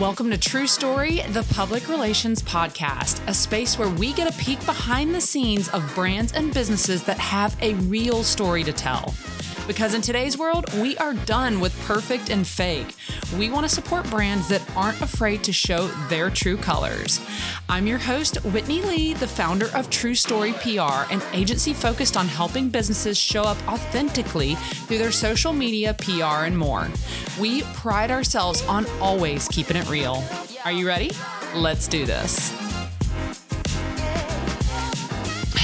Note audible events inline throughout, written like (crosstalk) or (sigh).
Welcome to True Story, the public relations podcast, a space where we get a peek behind the scenes of brands and businesses that have a real story to tell. Because in today's world, we are done with perfect and fake. We want to support brands that aren't afraid to show their true colors. I'm your host, Whitney Lee, the founder of True Story PR, an agency focused on helping businesses show up authentically through their social media, PR, and more. We pride ourselves on always keeping it real. Are you ready? Let's do this.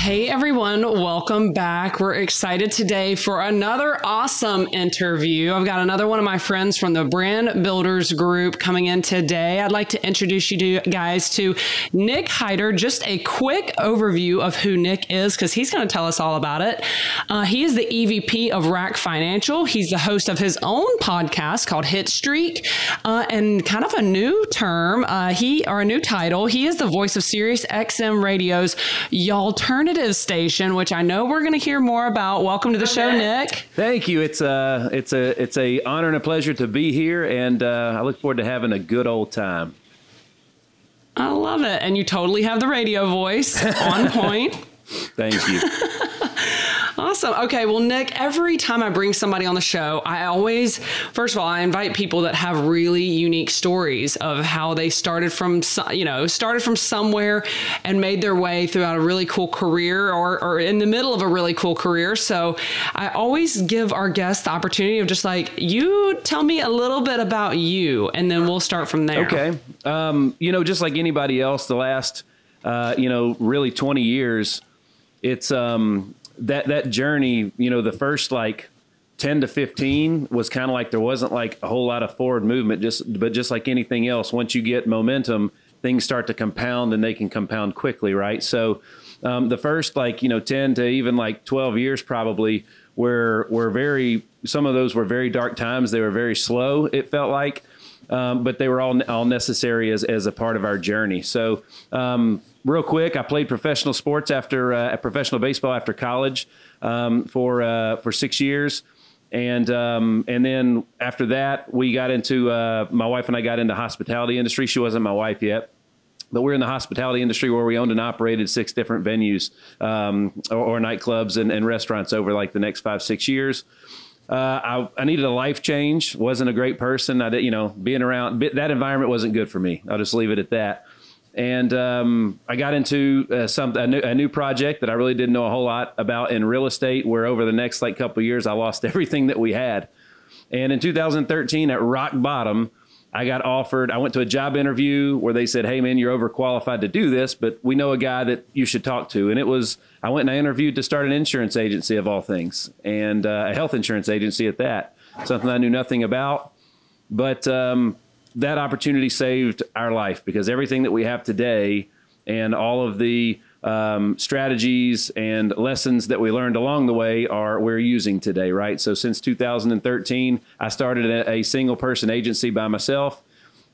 Hey everyone, welcome back. We're excited today for another awesome interview. I've got another one of my friends from the Brand Builders Group coming in today. I'd like to introduce you to guys to Nick Hiter. Just a quick overview of who Nick is because he's going to tell us all about it. Uh, he is the EVP of RAC Financial. He's the host of his own podcast called Hitstreak, uh, and kind of a new term. Uh, he or a new title. He is the voice of Sirius XM Radio's Y'allternative station, which I know we're going to hear more about. Welcome to the show, Nick. Thank you. It's a it's a it's a honor and a pleasure to be here, and uh, I look forward to having a good old time. I love it, and you totally have the radio voice on point. (laughs) Thank you. (laughs) Awesome. Okay. Well, Nick, every time I bring somebody on the show, I always, first of all, I invite people that have really unique stories of how they started from, you know, started from somewhere and made their way throughout a really cool career or, or in the middle of a really cool career. So I always give our guests the opportunity of just like, you tell me a little bit about you, and then we'll start from there. Okay. Um, you know, just like anybody else, the last, uh, you know, really 20 years, it's um, that that journey, you know, the first like 10 to 15 was kind of like there wasn't like a whole lot of forward movement just but just like anything else once you get momentum things start to compound and they can compound quickly right? So um, the first like you know 10 to even like 12 years probably were were very some of those were very dark times. They were very slow it felt like um, but they were all all necessary as as a part of our journey. So um, real quick, I played professional sports after uh, professional baseball after college um, for uh, for six years, and um, and then after that, we got into uh, my wife and I got into hospitality industry. She wasn't my wife yet. But we're in the hospitality industry where we owned and operated six different venues um, or, or, nightclubs and, and, restaurants over like the next five, six years. Uh, I, I, needed a life change. wasn't a great person. I did, you know, being around that environment wasn't good for me. I'll just leave it at that and um, I got into uh, some a new, a new, project that I really didn't know a whole lot about in real estate. Where over the next like couple years, I lost (laughs) everything that we had. And in 2013, at rock bottom, I got offered. I went to a job interview where they said, "Hey, man, you're overqualified to do this, but we know a guy that you should talk to." And it was I went and I interviewed to start an insurance agency of all things, and uh, a health insurance agency at that. Something I knew nothing about, but um, that opportunity saved our life because everything that we have today and all of the um, strategies and lessons that we learned along the way are we're using today, right? So since 2013, I started a, a single person agency by myself.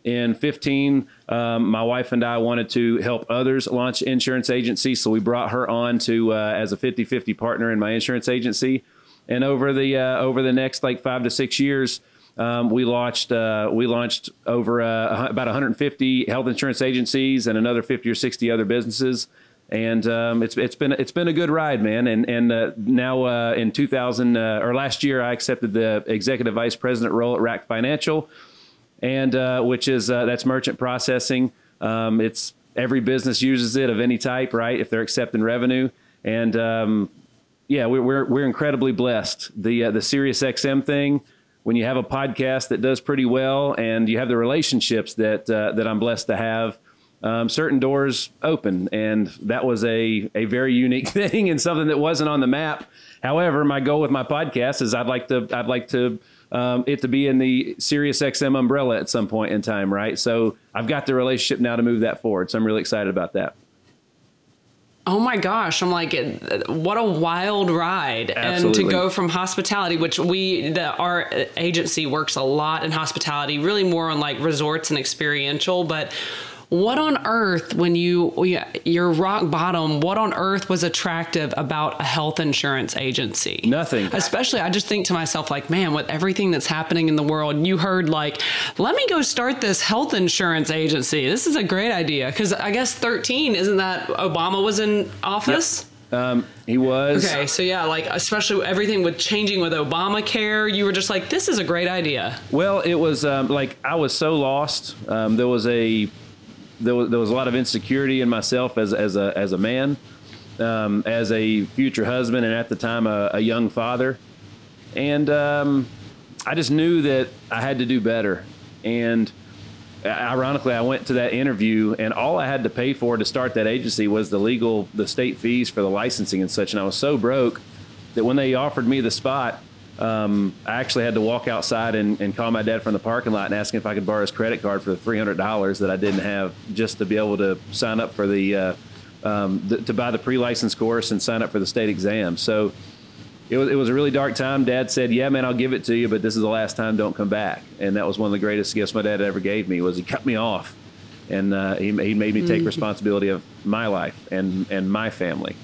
In 15, um, my wife and I wanted to help others launch insurance agencies, so we brought her on to uh, as a 50-50 partner in my insurance agency. And over the uh, over the next like five to six years, um, we launched uh, we launched over uh, about 150 health insurance agencies and another 50 or 60 other businesses, and um, it's it's been it's been a good ride, man. And and uh, now uh, in 2000 uh, or last year, I accepted the executive vice president role at RAC Financial, and uh, which is that's merchant processing. Um, it's every business uses it of any type, right? If they're accepting revenue, and um, yeah, we're, we're we're incredibly blessed. The the Sirius XM thing when you have a podcast that does pretty well and you have the relationships that uh, that I'm blessed to have, um, certain doors open, and that was a a very unique (laughs) thing and something that wasn't on the map. However, my goal with my podcast is I'd like to I'd like to um, it to be in the Sirius XM umbrella at some point in time, right? So I've got the relationship now to move that forward. So I'm really excited about that. Oh my gosh, I'm like, what a wild ride. Absolutely. And to go from hospitality, which we, the, our agency works a lot in hospitality, really more on like resorts and experiential, but what on earth when you you're rock bottom what on earth was attractive about a health insurance agency nothing especially i just think to myself like man with everything that's happening in the world you heard like let me go start this health insurance agency this is a great idea because i guess 13 isn't that obama was in office yep. Um, he was. Okay, so yeah, like especially everything with changing with Obamacare, you were just like, this is a great idea. Well, it was um, like I was so lost. Um, there was a there was, there was a lot of insecurity in myself as, as a as a man, um, as a future husband, and at the time a, a young father, and um, I just knew that I had to do better. And ironically, I went to that interview, and all I had to pay for to start that agency was the legal, the state fees for the licensing and such. And I was so broke that when they offered me the spot, um, I actually had to walk outside and, and, call my dad from the parking lot and ask him if I could borrow his credit card for the three hundred dollars that I didn't have just to be able to sign up for the, uh, um, the to buy the pre-license course and sign up for the state exam. So it was, it was a really dark time. Dad said, "Yeah, man, I'll give it to you, but this is the last time. Don't come back." And that was one of the greatest gifts my dad ever gave me. Was he cut me off, and uh, he, he made me take mm-hmm. responsibility of my life and and my family.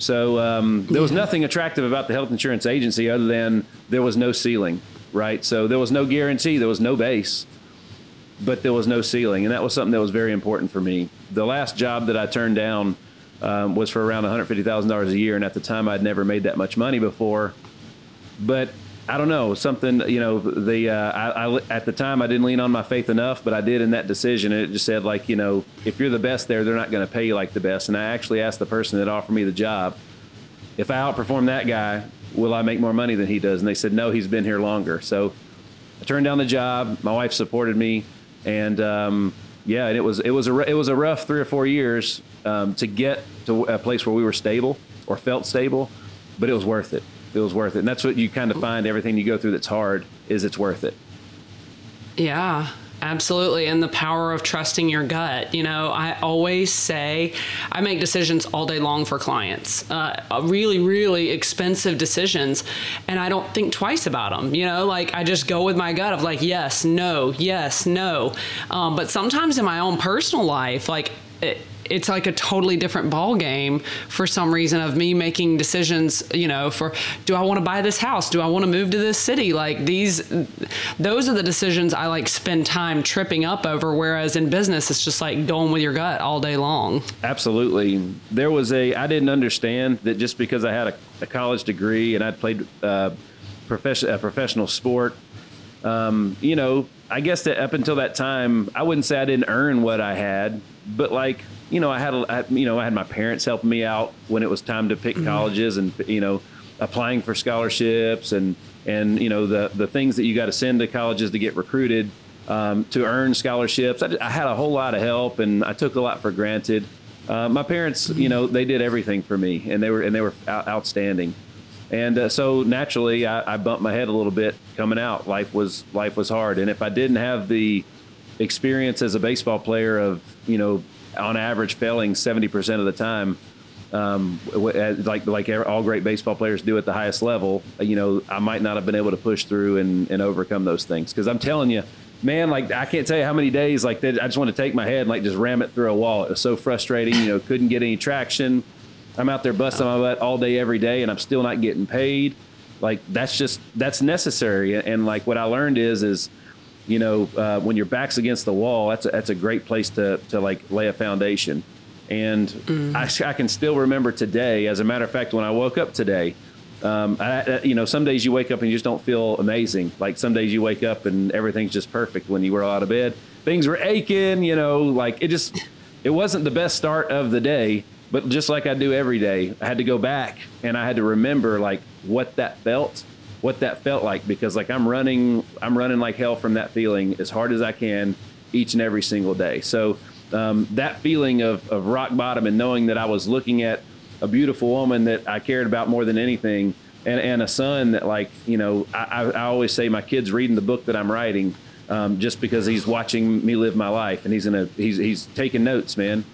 So um, there was nothing attractive about the health insurance agency other than there was no ceiling, right? So there was no guarantee, there was no base, but there was no ceiling, and that was something that was very important for me. The last job that I turned down um, was for around $150,000 a year, and at the time I'd never made that much money before. But I don't know something. You know, the uh, I, I, at the time I didn't lean on my faith enough, but I did in that decision. And it just said like, you know, if you're the best there, they're not going to pay you like the best. And I actually asked the person that offered me the job, if I outperform that guy, will I make more money than he does? And they said, no, he's been here longer. So I turned down the job. My wife supported me, and um, yeah, and it was it was a it was a rough three or four years um, to get to a place where we were stable or felt stable, but it was worth it it was worth it. And that's what you kind of find everything you go through that's hard is it's worth it. Yeah. Absolutely. And the power of trusting your gut. You know, I always say I make decisions all day long for clients, uh, really, really expensive decisions. And I don't think twice about them. You know, like I just go with my gut of like, yes, no, yes, no. Um, but sometimes in my own personal life, like, it, it's like a totally different ball game for some reason of me making decisions you know for do i want to buy this house? Do i want to move to this city? Like these those are the decisions i like spend time tripping up over whereas in business it's just like going with your gut all day long. Absolutely. There was a i didn't understand that just because i had a, a college degree and i'd played uh, profession, a professional sport um, you know i guess that up until that time i wouldn't say i didn't earn what i had but like you know, I had, a, you know, I had my parents helping me out when it was time to pick mm-hmm. colleges and, you know, applying for scholarships and, and, you know, the, the things that you got to send to colleges to get recruited, um, to earn scholarships. I, I, had a whole lot of help and I took a lot for granted. Uh, my parents, you know, they did everything for me and they were, and they were out, outstanding. And uh, so naturally I, I bumped my head a little bit coming out. Life was, life was hard. And if I didn't have the experience as a baseball player of, you know, on average failing 70% of the time. Um, like like all great baseball players do at the highest level, you know, I might not have been able to push through and, and overcome those things. Because I'm telling you, man, like I can't tell you how many days like that. I just want to take my head and like just ram it through a wall. It was so frustrating. You know, couldn't get any traction. I'm out there busting my butt all day, every day, and I'm still not getting paid. Like that's just that's necessary. And, and like what I learned is is you know, uh, when your back's against the wall, that's a, that's a great place to, to like lay a foundation. And mm. I, I, can still remember today, as a matter of fact, when I woke up today, um, I, you know, some days you wake up and you just don't feel amazing. Like some days you wake up and everything's just perfect when you were out of bed. Things were aching, you know, like it just, it wasn't the best start of the day. But just like I do every day, I had to go back and I had to remember like what that felt what that felt like because like I'm running I'm running like hell from that feeling as hard as I can each and every single day. So um, that feeling of, of rock bottom and knowing that I was looking at a beautiful woman that I cared about more than anything and, and a son that like, you know, I, I always say my kid's reading the book that I'm writing um, just because he's watching me live my life and he's in a, he's, he's taking notes, man.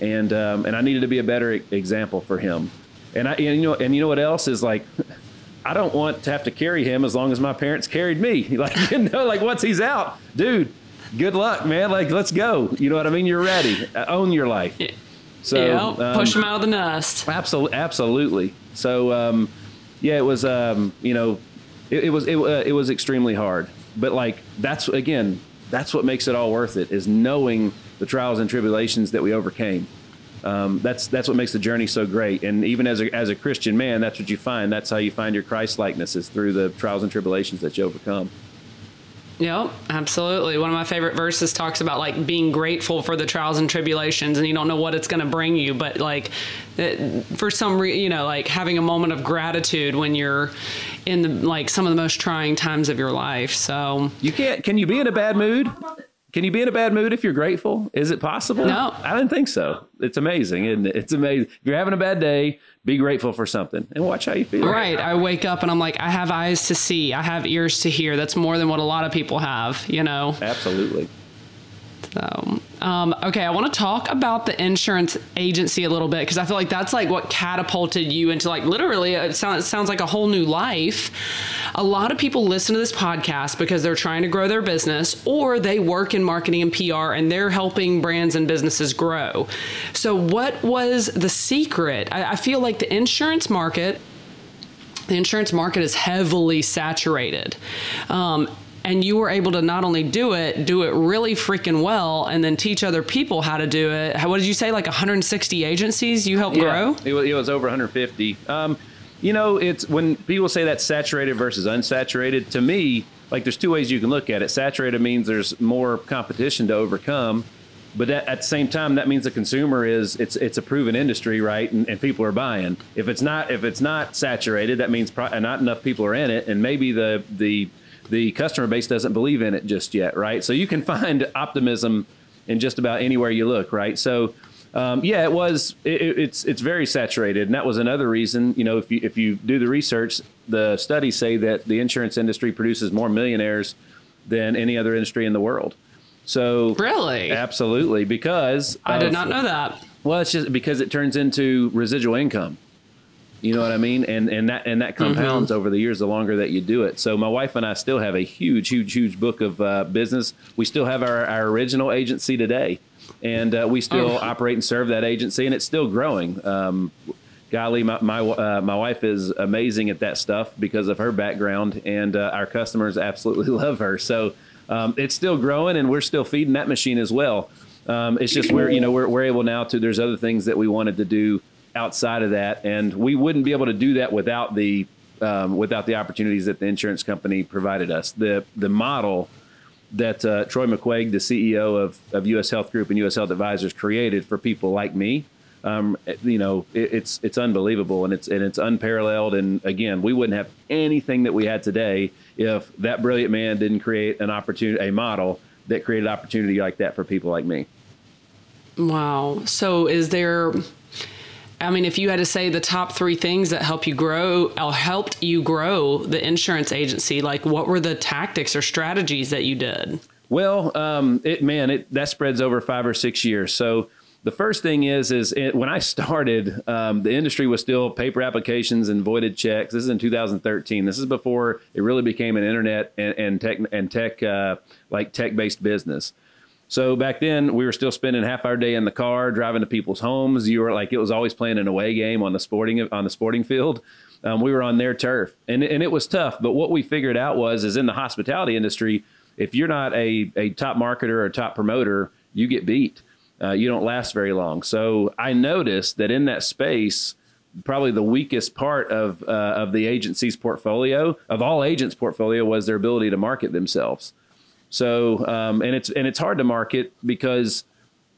And, um, and I needed to be a better example for him. And I, and, you know, and you know what else is like, (laughs) I don't want to have to carry him as long as my parents carried me. (laughs) Like, you know, like once he's out, dude, good luck, man. Like, let's go. You know what I mean? You're ready. Uh, own your life. So yeah, um, push them out of the nest. Absolutely, absolutely. So um, yeah, it was. Um, you know, it, it was it, uh, it was extremely hard, but like that's again, that's what makes it all worth it is knowing the trials and tribulations that we overcame. Um, that's that's what makes the journey so great. And even as a as a Christian man, that's what you find. That's how you find your Christ likeness is through the trials and tribulations that you overcome. Yep, absolutely. One of my favorite verses talks about like being grateful for the trials and tribulations, and you don't know what it's going to bring you, but like it, for some reason, you know, like having a moment of gratitude when you're in the like some of the most trying times of your life. So you can't. Can you be in a bad mood? Can you be in a bad mood if you're grateful? Is it possible? No, I didn't think so. It's amazing, and it? It's amazing. If you're having a bad day, be grateful for something and watch how you feel. Right. I wake up and I'm like, I have eyes to see, I have ears to hear. That's more than what a lot of people have, you know? Absolutely. So, um, okay, I want to talk about the insurance agency a little bit because I feel like that's like what catapulted you into like literally it sounds, it sounds like a whole new life. A lot of people listen to this podcast because they're trying to grow their business or they work in marketing and PR and they're helping brands and businesses grow. So, what was the secret? I, I feel like the insurance market the insurance market is heavily saturated. Um, and you were able to not only do it, do it really freaking well, and then teach other people how to do it. How, what did you say? Like 160 agencies you helped yeah, grow? It was, it was over 150. Um, you know, it's when people say that's saturated versus unsaturated. To me, like there's two ways you can look at it. Saturated means there's more competition to overcome, but at, at the same time, that means the consumer is it's it's a proven industry, right? And, and people are buying. If it's not if it's not saturated, that means pro- not enough people are in it, and maybe the the the customer base doesn't believe in it just yet, right? So you can (laughs) find optimism in just about anywhere you look, right? So um, yeah, it was. It, it's it's very saturated, and that was another reason. You know, if you if you do the research, the studies say that the insurance industry produces more millionaires than any other industry in the world. So really, absolutely, because I of, did not know that. Well, it's just because it turns into residual income. You know what I mean? And and that and that compounds mm-hmm. over the years the longer that you do it. So my wife and I still have a huge, huge, huge book of uh, business. We still have our, our original agency today, and uh, we still oh. operate and serve that agency, and it's still growing. Um, golly, my my, uh, my wife is amazing at that stuff because of her background, and uh, our customers absolutely (laughs) love her. So um, it's still growing, and we're still feeding that machine as well. Um, it's just we're you know we're, we're able now to. There's other things that we wanted to do outside of that, and we wouldn't be able to do that without the um, without the opportunities that the insurance company provided us. The the model that uh, Troy McQuagge, the CEO of, of U.S. Health Group and U.S. Health Advisors, created for people like me, um, you know, it, it's it's unbelievable and it's and it's unparalleled. And again, we wouldn't have anything that we had today if that brilliant man didn't create an opportunity, a model that created opportunity like that for people like me. Wow. So, is there I mean, if you had to say the top three things that help you grow, or helped you grow the insurance agency, like what were the tactics or strategies that you did? Well, um, it man, it that spreads over five or six years. So the first thing is, is it, when I started, um, the industry was still paper applications and voided checks. This is in 2013. This is before it really became an internet and, and tech and tech uh, like tech based business. So back then, we were still spending half our day in the car, driving to people's homes. You were like, it was always playing an away game on the sporting on the sporting field. Um, we were on their turf, and and it was tough. But what we figured out was, is in the hospitality industry, if you're not a a top marketer or top promoter, you get beat. Uh, you don't last very long. So I noticed that in that space, probably the weakest part of uh, of the agency's portfolio, of all agents' portfolio, was their ability to market themselves. So, um, and it's and it's hard to market because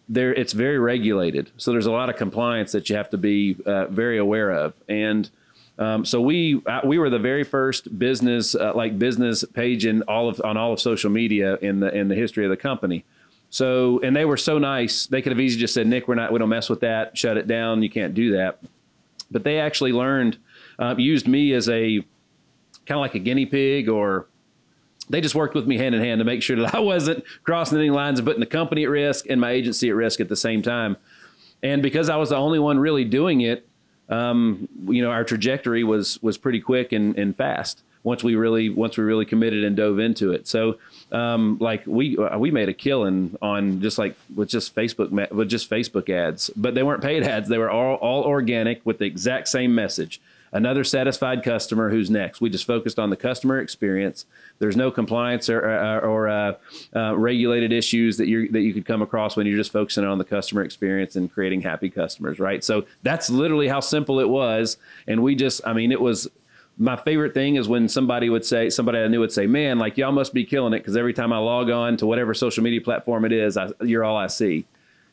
there it's very regulated. So there's a lot of compliance that you have to be uh, very aware of. And um, so we uh, we were the very first business uh, like business page in all of on all of social media in the in the history of the company. So and they were so nice. They could have easily just said, "Nick, we're not we don't mess with that. Shut it down. You can't do that." But they actually learned uh, used me as a kind of like a guinea pig or they just worked with me hand in hand to make sure that (laughs) I wasn't crossing any lines and putting the company at risk and my agency at risk at the same time. And because I was the only one really doing it, um, you know, our trajectory was was pretty quick and, and fast. once we really once we really committed and dove into it. So um, like we uh, we made a killing on just like with just Facebook with just Facebook ads, but they weren't paid (laughs) ads. They were all all organic with the exact same message. Another satisfied customer. Who's next? We just focused on the customer experience. There's no compliance or or, or uh, uh, regulated issues that you that you could come across when you're just focusing on the customer experience and creating happy customers, right? So that's literally how simple it was. And we just, I mean, it was my favorite thing is when somebody would say, somebody I knew would say, "Man, like y'all must be killing it," because every time I log on to whatever social media platform it is, I, you're all I see,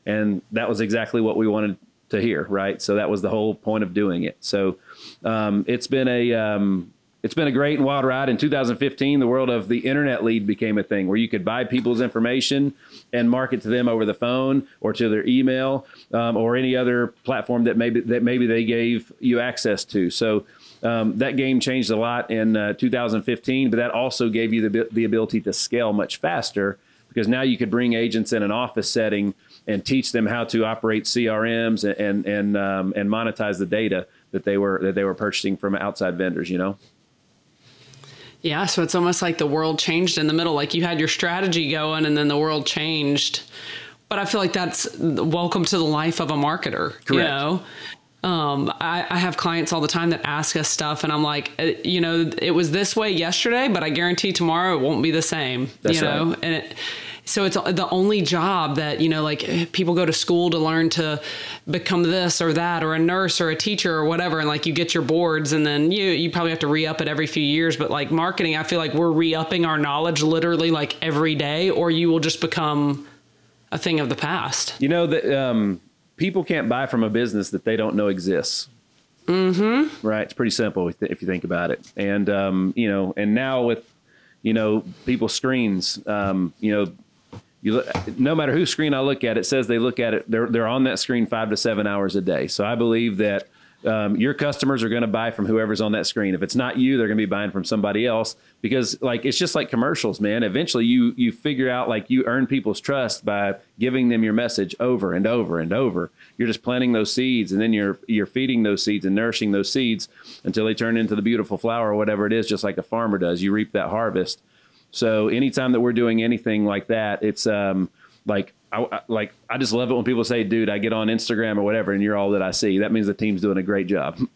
and that was exactly what we wanted to hear, right? So that was the whole point of doing it. So um, it's been a um, it's been a great and wild ride. In 2015, the world of the internet lead became a thing where you could buy people's information and market to them over the phone or to their email um, or any other platform that maybe that maybe they gave you access to. So um, that game changed a lot in uh, 2015, but that also gave you the, the ability to scale much faster because now you could bring agents in an office setting and teach them how to operate CRMs and and and, um, and monetize the data that they were that they were purchasing from outside vendors. You know. Yeah, so it's almost like the world changed in the middle. Like you had your strategy going, and then the world changed. But I feel like that's welcome to the life of a marketer. Correct. You know, um, I, I, have clients all the time that ask us stuff, and I'm like, uh, you know, it was this way yesterday, but I guarantee tomorrow it won't be the same. That's you know, right. and it, so it's the only job that you know, like people go to school to learn to become this or that, or a nurse or a teacher or whatever, and like you get your boards, and then you you probably have to re up it every few years. But like marketing, I feel like we're re upping our knowledge literally like every day, or you will just become a thing of the past. You know that. Um people can't buy from a business that they don't know exists. Mm-hmm. Right. It's pretty simple if you think about it. And, um, you know, and now with, you know, people's screens, um, you know, you look, no matter whose screen I look at, it says they look at it. They're, they're on that screen five to seven hours a day. So I believe that um, your customers are going to buy from whoever's on that screen. If it's not you, they're going to be buying from somebody else because like it's just like commercials, man. Eventually, you you figure out like you earn people's trust by giving them your message over and over and over. You're just planting those seeds, and then you're you're feeding those seeds and nourishing those seeds until they turn into the beautiful flower or whatever it is, just like a farmer does. You reap that harvest. So anytime that we're doing anything like that, it's um, like I, I, like I just love it when people say, "Dude, I get on Instagram or whatever, and you're all that I see." That means the team's doing a great job. (laughs)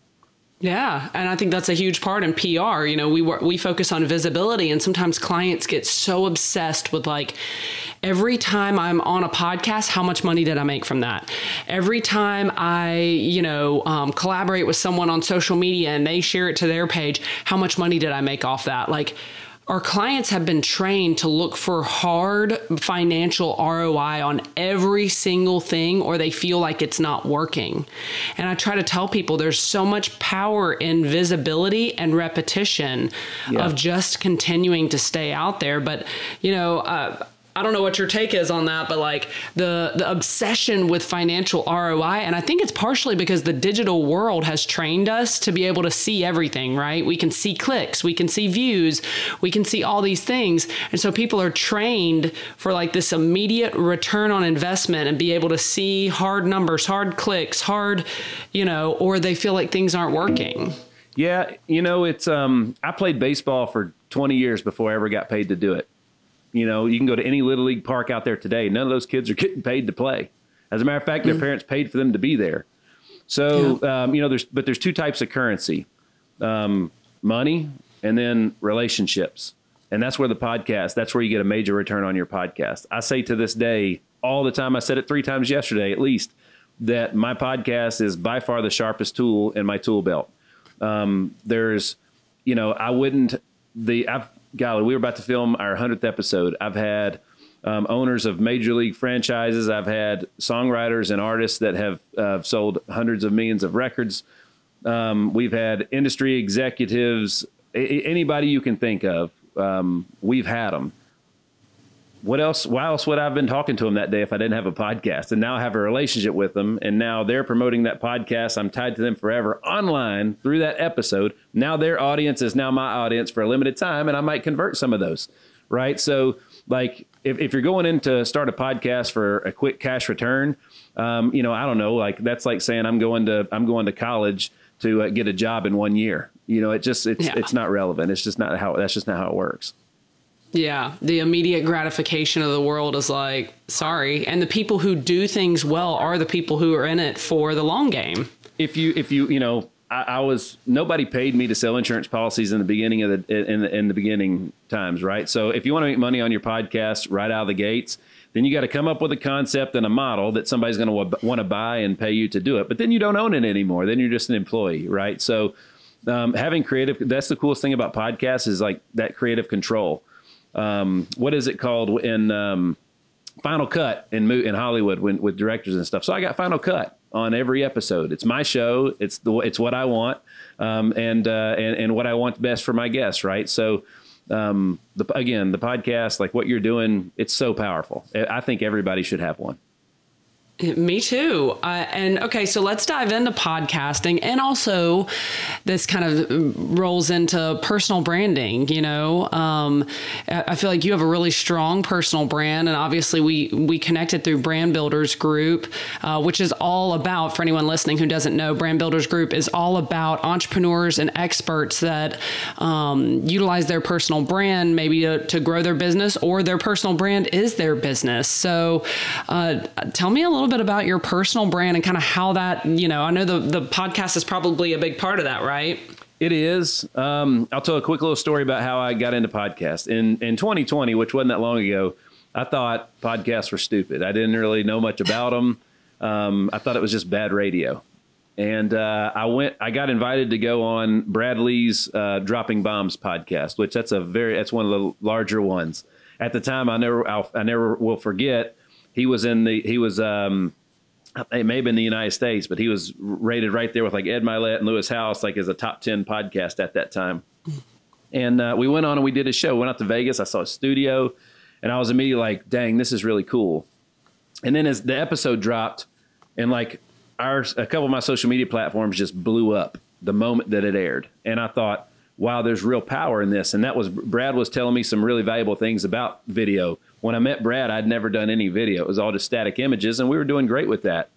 Yeah, and I think that's a huge part in PR. You know, we we focus on visibility, and sometimes clients get so obsessed with like every time I'm on a podcast, how much money did I make from that? Every time I, you know, um, collaborate with someone on social media and they share it to their page, how much money did I make off that? Like our clients have been trained to look for hard financial ROI on every single thing or they feel like it's not working. And I try to tell people there's so much power in visibility and repetition yeah. of just continuing to stay out there. But, you know, uh, I don't know what your take is on that, but like the the obsession with financial ROI, and I think it's partially because the digital world has trained us to be able to see everything, right? We can see clicks, we can see views, we can see all these things, and so people are trained for like this immediate return on investment and be able to see hard numbers, hard clicks, hard, you know, or they feel like things aren't working. Yeah, you know, it's um I played baseball for 20 years before I ever got paid to do it. You know, you can go to any little league park out there today. None of those kids are (laughs) getting paid to play. As a matter of fact, their mm-hmm. parents paid for them to be there. So yeah. um, you know, there's but there's two types of currency: um, money and then relationships. And that's where the podcast. That's where you get a major return on your podcast. I say to this day, all the time. I said it three times yesterday, at least, that my podcast is by far the sharpest tool in my tool belt. Um, there's, you know, I wouldn't the I've golly, we were about to film our 100th episode. I've had um, owners of major league franchises. I've had songwriters and artists that have uh, sold hundreds of millions of records. Um, we've had industry executives, a- anybody you can think of. Um, we've had them what else? Why else would I have been talking to them that day if I didn't have a podcast? And now I have a relationship with them, and now they're promoting that podcast. I'm tied to them forever online through that episode. Now their audience is now my audience for a limited time, and I might convert some of those, right? So, like, if, if you're going in to start a podcast for a quick cash return, um, you know, I don't know, like that's like saying I'm going to I'm going to college to uh, get a job in one year You know, it just it's Yeah. it's not relevant. It's just not how that's just not how it works. Yeah, the immediate gratification of the world is like, sorry. And the people who do things well are the people who are in it for the long game. if you if you you know I, I was nobody paid me to sell insurance policies in the beginning of the in the in the beginning times right? So if you want to make money on your podcast right out of the gates then you got to come up with a concept and a model that somebody's going to want to buy and pay you to do it. But then you don't own it anymore. Then you're just an employee right? So um, having creative that's the coolest thing about podcasts is like that creative control um, what is it called in um, Final Cut in in Hollywood when, with directors and stuff. So I got Final Cut on every episode. It's my show. It's the it's what I want, um, and uh, and and what I want best for my guests. Right. So. Um, the, again, the podcast, like what you're doing, it's so powerful. I I think everybody should have one. Me too. Uh, and okay, so let's dive into podcasting and also this kind of rolls into personal branding. You know, um, I feel like you have a really strong personal brand, and obviously we we connected through Brand Builders Group, uh, which is all about for anyone listening who doesn't know, Brand Builders Group is all about entrepreneurs and experts that um, utilize their personal brand maybe to, to grow their business, or their personal brand is their business. So, uh, tell me a little bit about your personal brand and kind of how that, you know, I know the, the podcast is probably a big part of that, right? It is. Um, I'll tell a quick little story about how I got into podcasts. In in 2020, which wasn't that long ago, I thought podcasts were stupid. I didn't really know much about them. Um, I thought it was just bad radio. And uh, I went. I got invited to go on Brad Lea's uh, Dropping Bombs podcast, which that's a very that's one of the larger ones. At the time, I never I'll, I never will forget. He was in the he was um, it may have been the United States, but he was rated right there with like Ed Mylett and Lewis Howes, like as a top 10 podcast at that time. And uh, we went on and we did a show. Went out to Vegas. I saw a studio, and I was immediately like, "Dang, this is really cool." And then as the episode dropped, and like our a couple of my social media platforms just blew up the moment that it aired, and I thought, "Wow, there's real power in this." And that was Brad was telling me some really valuable things about video. When I met Brad, I'd never done any video; it was all just static images, and we were doing great with that.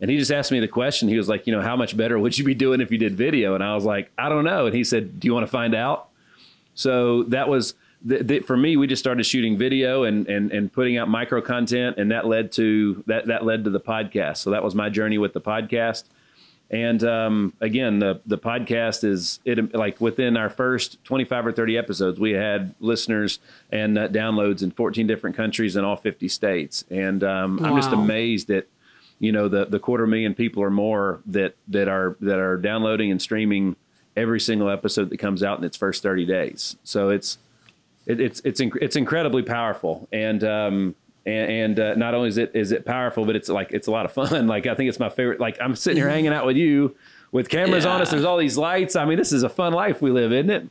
And he just asked me the question. He was like, you know, how much better would you be doing if you did video? And I was like, I don't know. And he said, Do you want to find out? So that was the, the, for me. We just started shooting video and and and putting out micro content, and that led to that that led to the podcast. So that was my journey with the podcast. And um, again, the the podcast is it like within our first twenty five or thirty episodes, we had listeners and uh, downloads in fourteen different countries in all fifty states. And um, I'm just amazed at you know the the quarter million people or more that that are that are downloading and streaming every single episode that comes out in its first 30 days. So it's it, it's it's inc- it's incredibly powerful and um and, and uh, not only is it is it powerful but it's like it's a lot of fun. (laughs) Like I think it's my favorite like I'm sitting here hanging out with you with cameras on us there's all these lights. I mean this is a fun life we live, isn't it?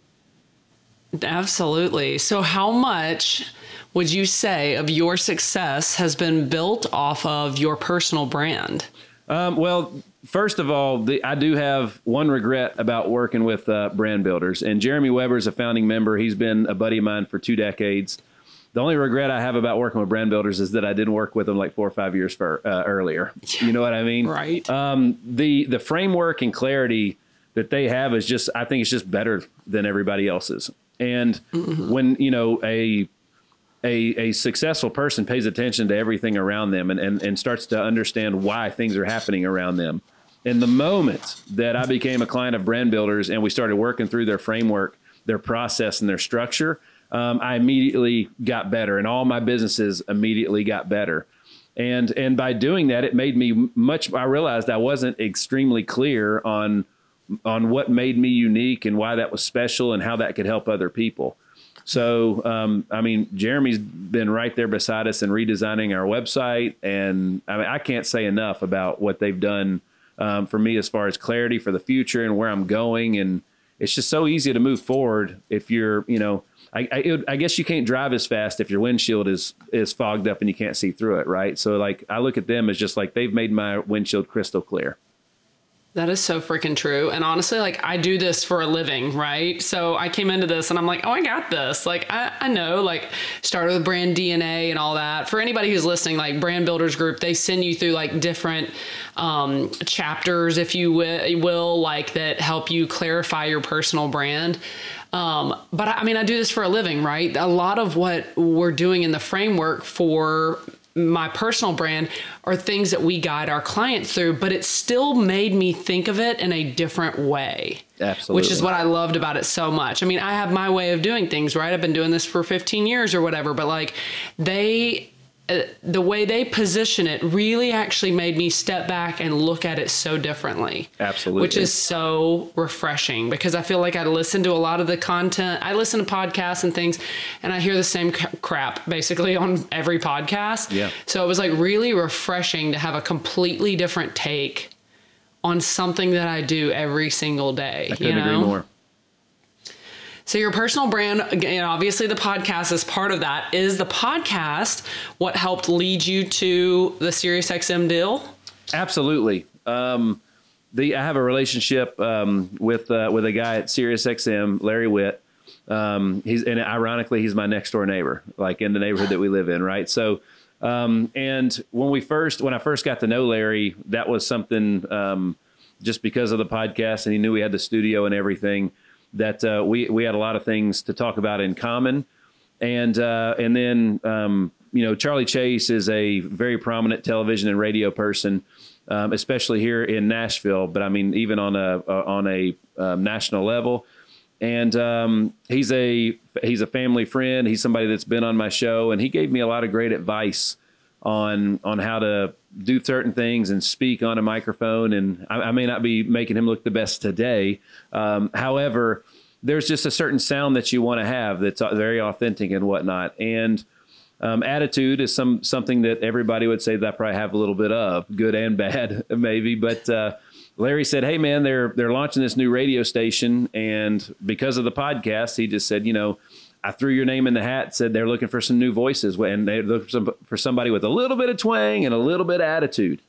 Absolutely. So, how much would you say of your success has been built off of your personal brand? Um, well, first of all, the, I do have one regret about working with uh, brand builders. And Jeremy Weber is a founding member. He's been a buddy of mine for two decades. The only regret I have about working with brand builders is that I didn't work with them like four or five years for, uh, earlier. You know what I mean? Right. Um, the the framework and clarity that they have is just I think it's just better than everybody else's. And when you know a a, a successful person pays attention to everything around them and, and, and starts to understand why things are happening around them. And the moment that I became a client of brand builders and we started working through their framework, their process, and their structure, um, I immediately got better, and all my businesses immediately got better. And and by doing that, it made me much. I realized I wasn't extremely clear on on what made me unique and why that was special and how that could help other people. So, um, I mean, Jeremy's been right there beside us in redesigning our website, and I mean, I can't say enough about what they've done um, for me as far as clarity for the future and where I'm going. And it's just so easy to move forward if you're, you know, I, I, it, I guess you can't drive as fast if your windshield is is fogged up and you can't see through it, right? So, like, I look at them as just like they've made my windshield crystal clear. That is so freaking true. And honestly, like I do this for a living, right? So I came into this and I'm like, oh, I got this. Like I, I know, like started with brand DNA and all that. For anybody who's listening, like Brand Builders Group, they send you through like different um, chapters, if you will, like that help you clarify your personal brand. Um, but I mean, I do this for a living, right? A lot of what we're doing in the framework for my personal brand are things that we guide our clients through, but it still made me think of it in a different way. Absolutely. Which is what I loved about it so much. I mean, I have my way of doing things, right? I've been doing this for 15 years or whatever, but like they Uh, the way they position it really actually made me step back and look at it so differently. Absolutely. Which is so refreshing because I feel like I listen to a lot of the content. I listen to podcasts and things and I hear the same crap basically on every podcast. Yeah. So it was like really refreshing to have a completely different take on something that I do every single day. I couldn't you know? agree more. So your personal brand, again, obviously the podcast is part of that. Is the podcast what helped lead you to the SiriusXM deal? Absolutely. Um, the I have a relationship um, with uh, with a guy at SiriusXM, Larry Witt. Um, he's and ironically, he's my next door neighbor, like in the neighborhood that we live in, right? So, um, and when we first, when I first got to know Larry, that was something um, just because of the podcast, and he knew we had the studio and everything that uh, we we had a lot of things to talk about in common, and uh, and then um, you know Charlie Chase is a very prominent television and radio person, um, especially here in Nashville. But I mean even on a uh, on a um, national level, and um, he's a he's a family friend. He's somebody that's been on my show, and he gave me a lot of great advice on on how to do certain things and speak on a microphone. And I, I may not be making him look the best today. Um, however, there's just a certain sound that you want to have that's very authentic and whatnot. And um, attitude is some something that everybody would say that I probably have a little bit of, good and bad, (laughs) maybe. But uh, Larry said, "Hey, man, they're they're launching this new radio station, and because of the podcast, he just said, you know." I threw your name in the hat, said they're looking for some new voices, and they look for somebody with a little bit of twang and a little bit of attitude.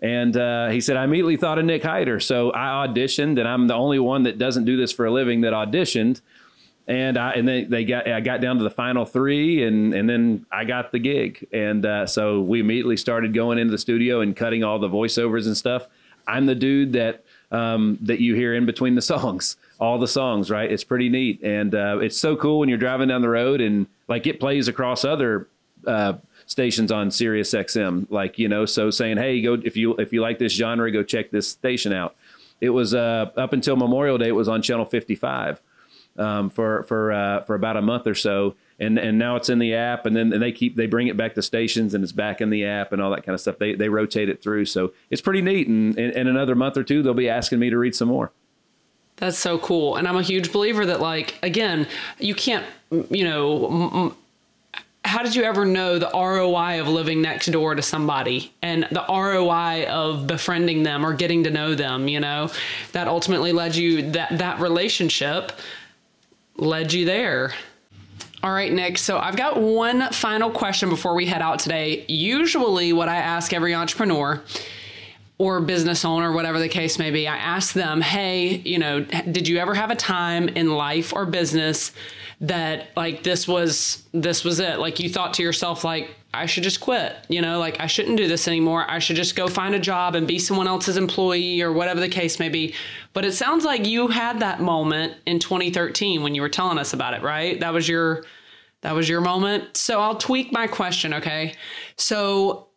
And uh, he said, I immediately thought of Nick Hiter. So I auditioned, and I'm the only one that doesn't do this for a living that auditioned. And I and then they got I got down to the final three, and and then I got the gig. And uh, so we immediately started going into the studio and cutting all the voiceovers and stuff. I'm the dude that um, that you hear in between the (laughs) songs all the songs, right? It's pretty neat, and uh, it's so cool when you're driving down the road and like it plays across other uh, stations on Sirius XM, like you know, so saying, hey, go if you if you like this genre, go check this station out. It was uh, up until Memorial Day, it was on Channel 55 um, for for uh, for about a month or so. And, and now it's in the app, and then and they keep they bring it back to stations, and it's back in the app, and all that kind of stuff. They they rotate it through, so it's pretty neat. And in another month or two, they'll be asking me to read some more. That's so cool. And I'm a huge believer that, like, again, you can't, you know, m- how did you ever know the ROI of living next door to somebody and the ROI of befriending them or getting to know them, you know? That ultimately led you that that relationship led you there. All right, Nick. So I've got one final question before we head out today. Usually what I ask every entrepreneur or business owner, whatever the case may be, I ask them, hey, you know, did you ever have a time in life or business that like this was this was it? Like you thought to yourself, like, I should just quit, you know, like I shouldn't do this anymore. I should just go find a job and be someone else's employee or whatever the case may be. But it sounds like you had that moment in 2013 when you were telling us about it, right? That was your that was your moment. So I'll tweak my question, okay? So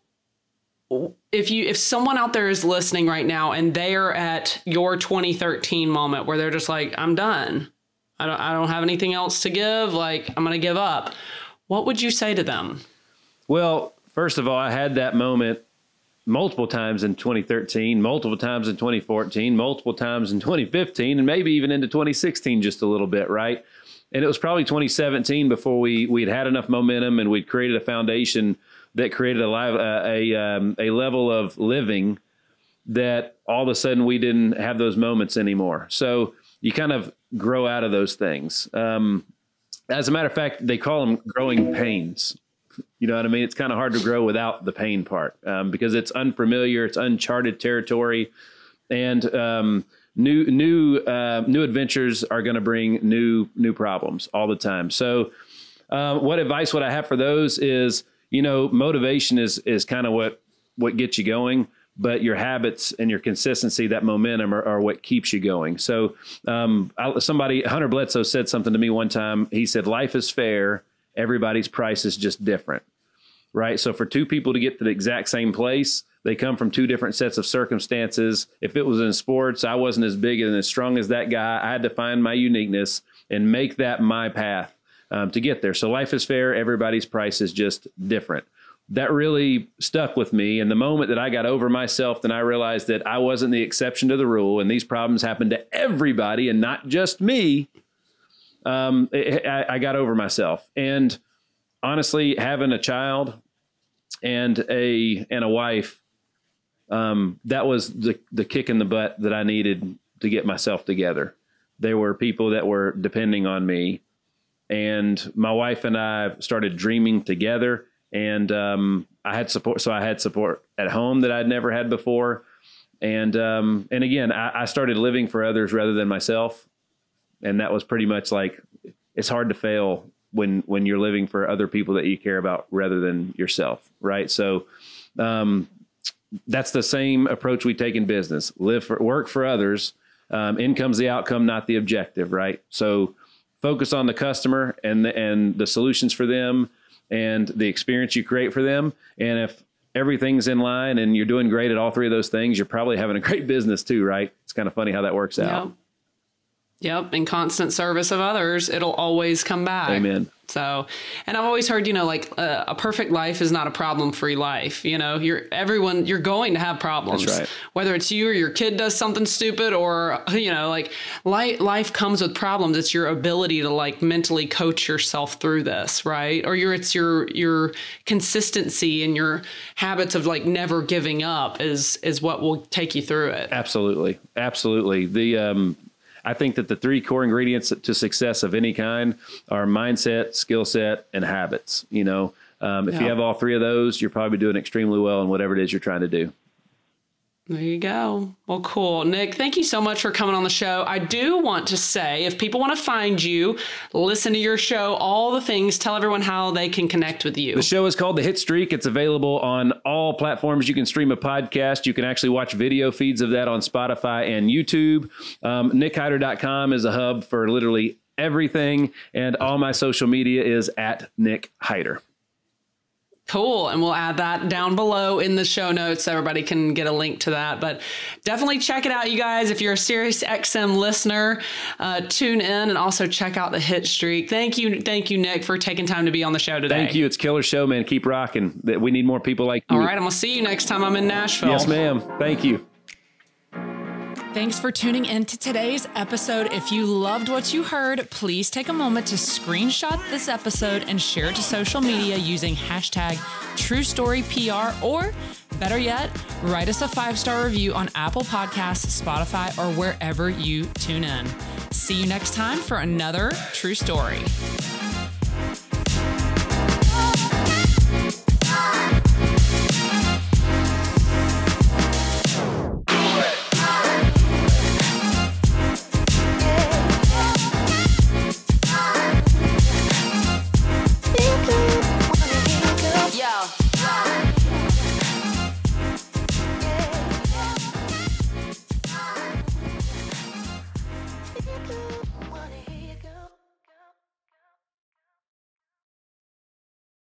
if you if someone out there is listening right now and they are at your 2013 moment where they're just like I'm done. I don't I don't have anything else to give, like I'm going to give up. What would you say to them? Well, first of all, I had that moment multiple times in 2013, multiple times in 2014, multiple times in 2015 and maybe even into 2016 just a little bit, right? And it was probably 2017 before we we'd had enough momentum and we'd created a foundation that created a live, uh, a um, a level of living that all of a sudden we didn't have those moments anymore. So you kind of grow out of those things. Um, as a matter of fact, they call them growing pains. You know what I mean? It's kind of hard to grow without the pain part um, because it's unfamiliar, it's uncharted territory, and um, new new uh, new adventures are going to bring new new problems all the time. So, uh, what advice would I have for those is you know motivation is is kind of what what gets you going but your habits and your consistency, that momentum, are, are what keeps you going. So, um, I, somebody, Hunter Bledsoe, said something to me one time. He said, "Life is fair. Everybody's price is just different." Right. So, for two people to get to the exact same place, they come from two different sets of circumstances. If it was in sports, I wasn't as big and as strong as that guy. I had to find my uniqueness and make that my path um, to get there. So, life is fair. Everybody's price is just different that really stuck with me. And the moment that I got over myself, then I realized that I wasn't the exception to the rule, and these problems happen to everybody and not just me. Um, I, I got over myself, and honestly, having a child and a and a wife, um, that was the the kick in the butt that I needed to get myself together. There were people that were depending on me, and my wife and I started dreaming together and um, I had support. So I had support at home that I'd never had before, and um, and again, I, I, started living for others rather than myself, and that was pretty much like it's hard to fail when when you're living for other people that you care about rather than yourself, right? So. Um, that's the same approach we take in business. Live for work for others. Um, income's the outcome, not the objective, right? So focus on the customer and the, and the solutions for them and the experience you create for them. And if everything's in line and you're doing great at all three of those things, you're probably having a great (laughs) business too, right? It's kind of funny how that works out. Yep. In constant service of others, it'll always come back. Amen. So, and I've always heard, you know, like uh, a perfect life is not a problem free life. You know, you're everyone, you're going to have problems. Right. Whether it's you or your kid does something stupid or, you know, like life, life comes with problems. It's your ability to like mentally coach yourself through this, right? Or your, it's your, your consistency and your habits of like never giving up is, is what will take you through it. Absolutely. Absolutely. The, um, I think that the three core ingredients to success of any kind are mindset, skill set, and habits. You know, um, if yeah. you have all three of those, you're probably doing extremely well in whatever it is you're trying to do. There you go. Well, cool. Nick, thank you so much for coming on the show. I do want to say if people want to find you, listen to your show, all the things, tell everyone how they can connect with you. The show is called The Hitstreak. It's available on all platforms. You can stream a podcast. You can actually watch video feeds of that on Spotify and YouTube. Um, NickHiter.com is a hub for literally everything, and all my social media is at Nick Hiter. Cool. And we'll add that down below in the show notes so everybody can get a link to that. But definitely check it out, you guys. If you're a Sirius XM listener, uh, tune in and also check out the Hitstreak. Thank you. Thank you, Nick, for taking time to be on the show today. Thank you. It's killer show, man. Keep rocking. We need more people like you. All right. I'm going to see you next time I'm in Nashville. Yes, ma'am. Thank you. Thanks for tuning in to today's episode. If you loved what you heard, please take a moment to screenshot this episode and share it to social media using hashtag TrueStoryPR or better yet, write us a five star review on Apple Podcasts, Spotify, or wherever you tune in. See you next time for another True Story.